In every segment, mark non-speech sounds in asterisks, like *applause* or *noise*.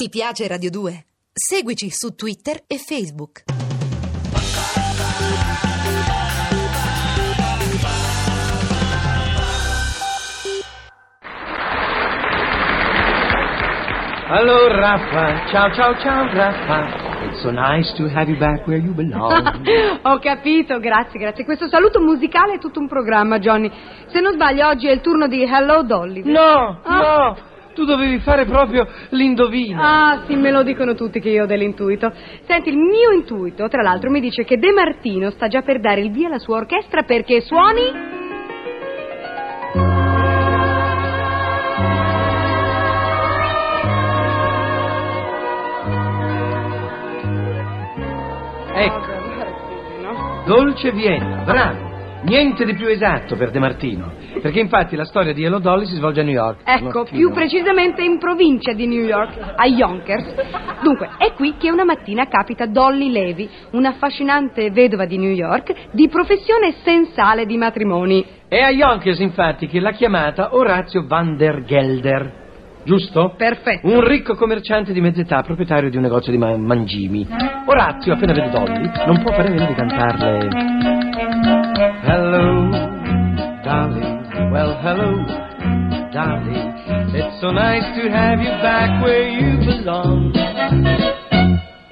Ti piace Radio 2? Seguici su Twitter e Facebook. Hello, Rafa. Ciao, ciao, ciao, Rafa. It's so nice to have you back where you belong. *laughs* Ho capito, grazie, grazie. Questo saluto musicale è tutto un programma, Johnny. Se non sbaglio, oggi è il turno di Hello Dolly. no, Ah. no. Tu dovevi fare proprio l'indovino. Ah, sì, me lo dicono tutti che io ho dell'intuito. Senti, il mio intuito, tra l'altro, mi dice che De Martino sta già per dare il via alla sua orchestra perché suoni... Ecco, Dolce Vienna, bravo. Niente di più esatto per De Martino. Perché infatti la storia di Hello Dolly si svolge a New York. Ecco, Martino. più precisamente in provincia di New York, a Yonkers. Dunque, è qui che una mattina capita Dolly Levy, un'affascinante vedova di New York, di professione sensale di matrimoni. È a Yonkers, infatti, che l'ha chiamata Orazio van der Gelder. Giusto? Perfetto. Un ricco commerciante di mezz'età, proprietario di un negozio di ma- mangimi. Orazio, appena vede Dolly, non può fare a meno di cantarle. Hello, Dolly. Well, hello, Dolly. It's so nice to have you back where you belong.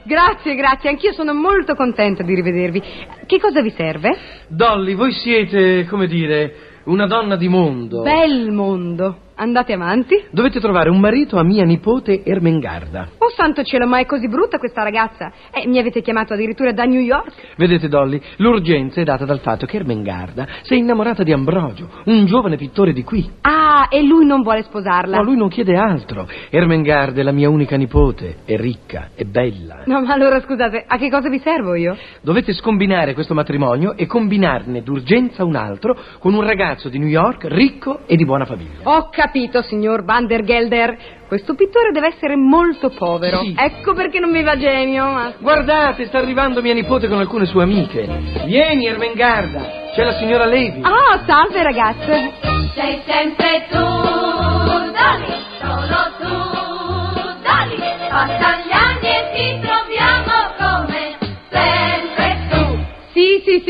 Grazie, grazie, anch'io sono molto contenta di rivedervi. Che cosa vi serve? Dolly, voi siete, come dire, una donna di mondo. Bel mondo. Andate avanti. Dovete trovare un marito a mia nipote Ermengarda. Oh santo cielo, ma è così brutta questa ragazza? Eh, mi avete chiamato addirittura da New York? Vedete, Dolly, l'urgenza è data dal fatto che Ermengarda si è innamorata di Ambrogio, un giovane pittore di qui. Ah, e lui non vuole sposarla. Ma lui non chiede altro. Ermengarda è la mia unica nipote, è ricca, è bella. No, ma allora scusate, a che cosa vi servo io? Dovete scombinare questo matrimonio e combinarne d'urgenza un altro con un ragazzo di New York ricco e di buona famiglia. Ho capito, signor Van der Gelder. Questo pittore deve essere molto povero. Sì. Ecco perché non mi va genio. Ma... Guardate, sta arrivando mia nipote con alcune sue amiche. Vieni, Ermengarda, c'è la signora Levi. Ah, salve ragazze. Sei sempre tu, Dolly, solo tu, Dolly. Passano gli anni e ti troviamo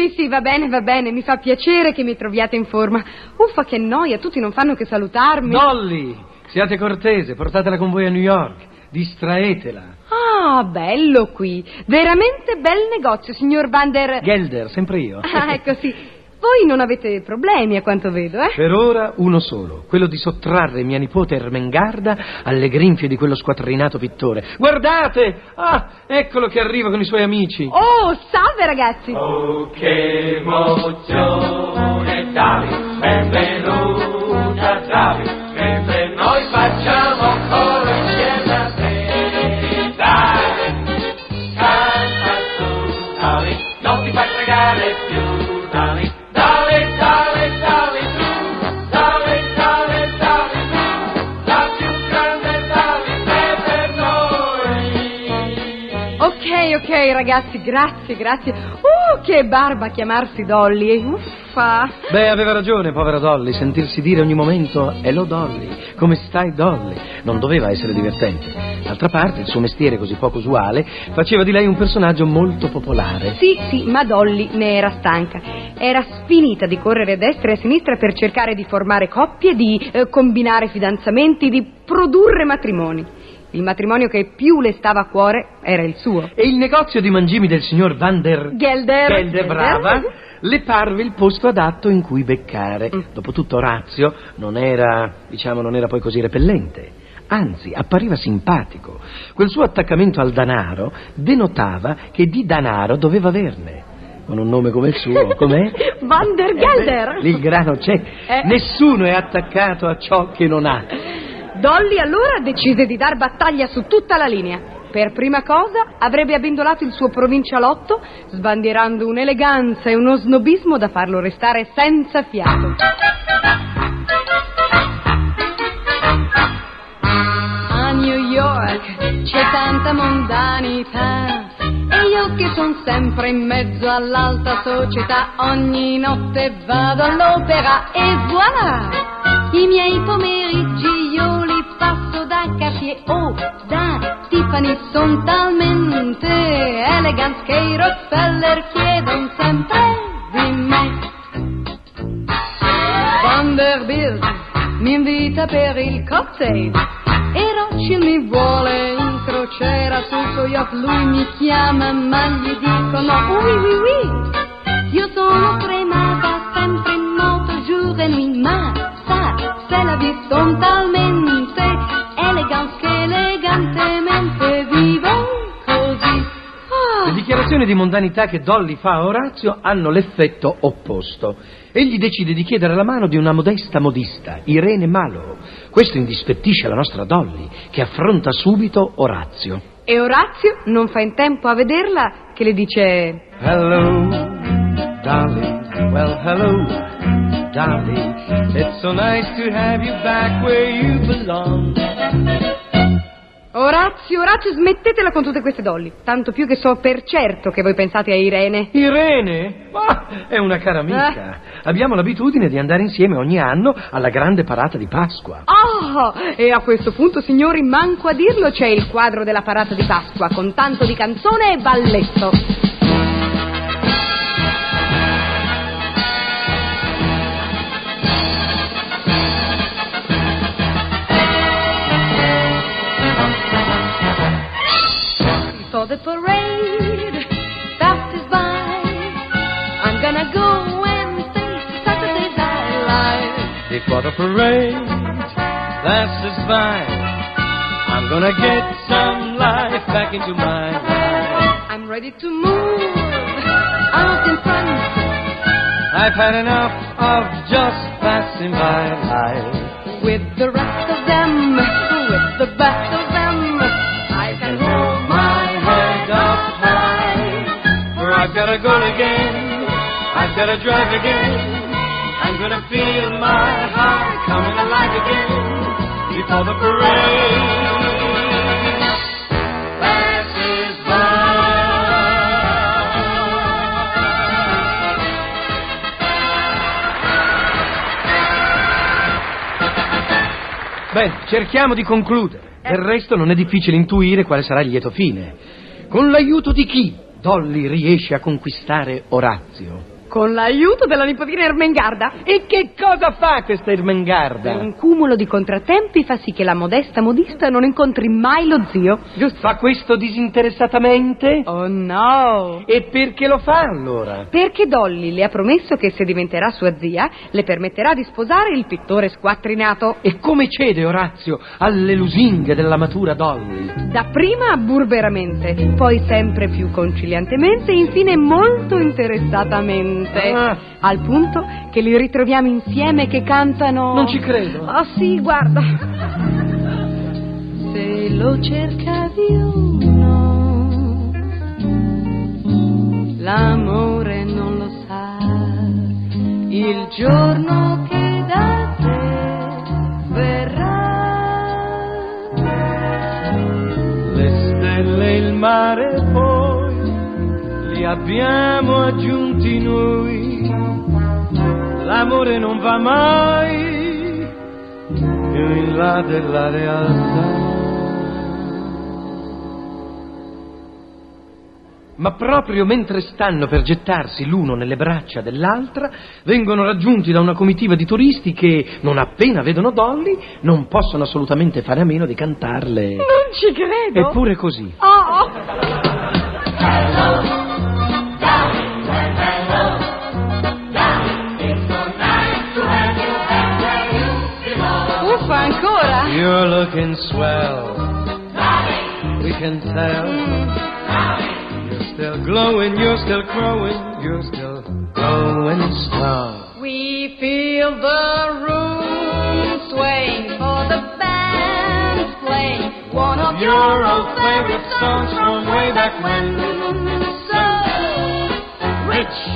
Sì, sì, va bene, va bene. Mi fa piacere che mi troviate in forma. Uffa, che noia, tutti non fanno che salutarmi. Dolly, siate cortese, portatela con voi a New York, distraetela. Ah, bello qui. Veramente bel negozio, signor Van der... Gelder, sempre io. Ah, ecco sì. Voi non avete problemi, a quanto vedo, eh? Per ora uno solo, quello di sottrarre mia nipote Ermengarda alle grinfie di quello squattrinato pittore. Guardate! Ah, eccolo che arriva con i suoi amici. Oh, salve ragazzi. Oh, che emozione, Dali, benvenuta, Ok, ok, ragazzi, grazie, grazie. Uh, che barba chiamarsi Dolly. Uffa. Beh, aveva ragione, povera Dolly, sentirsi dire ogni momento Hello Dolly, come stai Dolly? Non doveva essere divertente. D'altra parte, il suo mestiere così poco usuale faceva di lei un personaggio molto popolare. Sì, sì, ma Dolly ne era stanca. Era sfinita di correre a destra e a sinistra per cercare di formare coppie, di eh, combinare fidanzamenti, di produrre matrimoni. Il matrimonio che più le stava a cuore era il suo. E il negozio di mangimi del signor Van der Gelder. Gelder, brava, le parve il posto adatto in cui beccare. Mm. Dopotutto Orazio non era, diciamo, non era poi così repellente. Anzi, appariva simpatico. Quel suo attaccamento al danaro denotava che di danaro doveva averne. Con un nome come il suo, *laughs* com'è? Van der Gelder. Lì il grano c'è. Eh. Nessuno è attaccato a ciò che non ha. Dolly allora decise di dar battaglia su tutta la linea. Per prima cosa avrebbe abbindolato il suo provincialotto, sbandierando un'eleganza e uno snobismo da farlo restare senza fiato. A New York c'è tanta mondanità e io che son sempre in mezzo all'alta società ogni notte vado all'opera e voilà I miei pomeriggi io li passo da Cartier o da son talmente elegant che i Rockefeller chiedono sempre di me. Vanderbilt mi invita per il cocktail e Rothschild mi vuole in crociera sul suo yacht. Lui mi chiama ma gli dico no, oui, oui, oui. Di mondanità che Dolly fa a Orazio hanno l'effetto opposto. Egli decide di chiedere la mano di una modesta modista, Irene Malo. Questo indispettisce la nostra Dolly, che affronta subito Orazio. E Orazio non fa in tempo a vederla che le dice Hello, Dolly. Well, hello, Dolly. It's so nice to have you back where you belong. Orazio, Orazio, smettetela con tutte queste dolli. Tanto più che so per certo che voi pensate a Irene. Irene? Ma è una cara amica. Abbiamo l'abitudine di andare insieme ogni anno alla grande parata di Pasqua. Oh, e a questo punto, signori, manco a dirlo, c'è il quadro della parata di Pasqua con tanto di canzone e balletto. Night Before the parade, that's just fine. I'm gonna get some life back into my life. I'm ready to move out in front. I've had enough of just passing by life. With the rest of them, with the best of them, I can hold my head up high. For I've gotta go again, I've gotta drive again. Feel my heart coming alive again before the parade passes by. Bene, cerchiamo di concludere. Del resto non è difficile intuire quale sarà il lieto fine. Con l'aiuto di chi Dolly riesce a conquistare Orazio? Con l'aiuto della nipotina Ermengarda. E che cosa fa questa Ermengarda? un cumulo di contrattempi fa sì che la modesta modista non incontri mai lo zio. Giusto? Fa questo disinteressatamente? Oh no! E perché lo fa allora? Perché Dolly le ha promesso che se diventerà sua zia le permetterà di sposare il pittore squattrinato. E come cede Orazio alle lusinghe della matura Dolly? Dapprima burberamente, poi sempre più conciliantemente e infine molto interessatamente. Ah. Al punto che li ritroviamo insieme che cantano. Non ci credo. Oh sì, guarda. Se lo cercavi uno, l'amore non lo sa. Il giorno che da te verrà. Le stelle e il mare abbiamo aggiunti noi. L'amore non va mai più in là della realtà. Ma proprio mentre stanno per gettarsi l'uno nelle braccia dell'altra, vengono raggiunti da una comitiva di turisti che, non appena vedono Dolly, non possono assolutamente fare a meno di cantarle. Non ci credo. Eppure così. Oh, uffa, ancora. You're looking swell. We can tell. Mm. You're still glowing, you're still growing, you're still growing strong. We feel the room swaying for the band's playing one of Your old favorite songs from way back when. So rich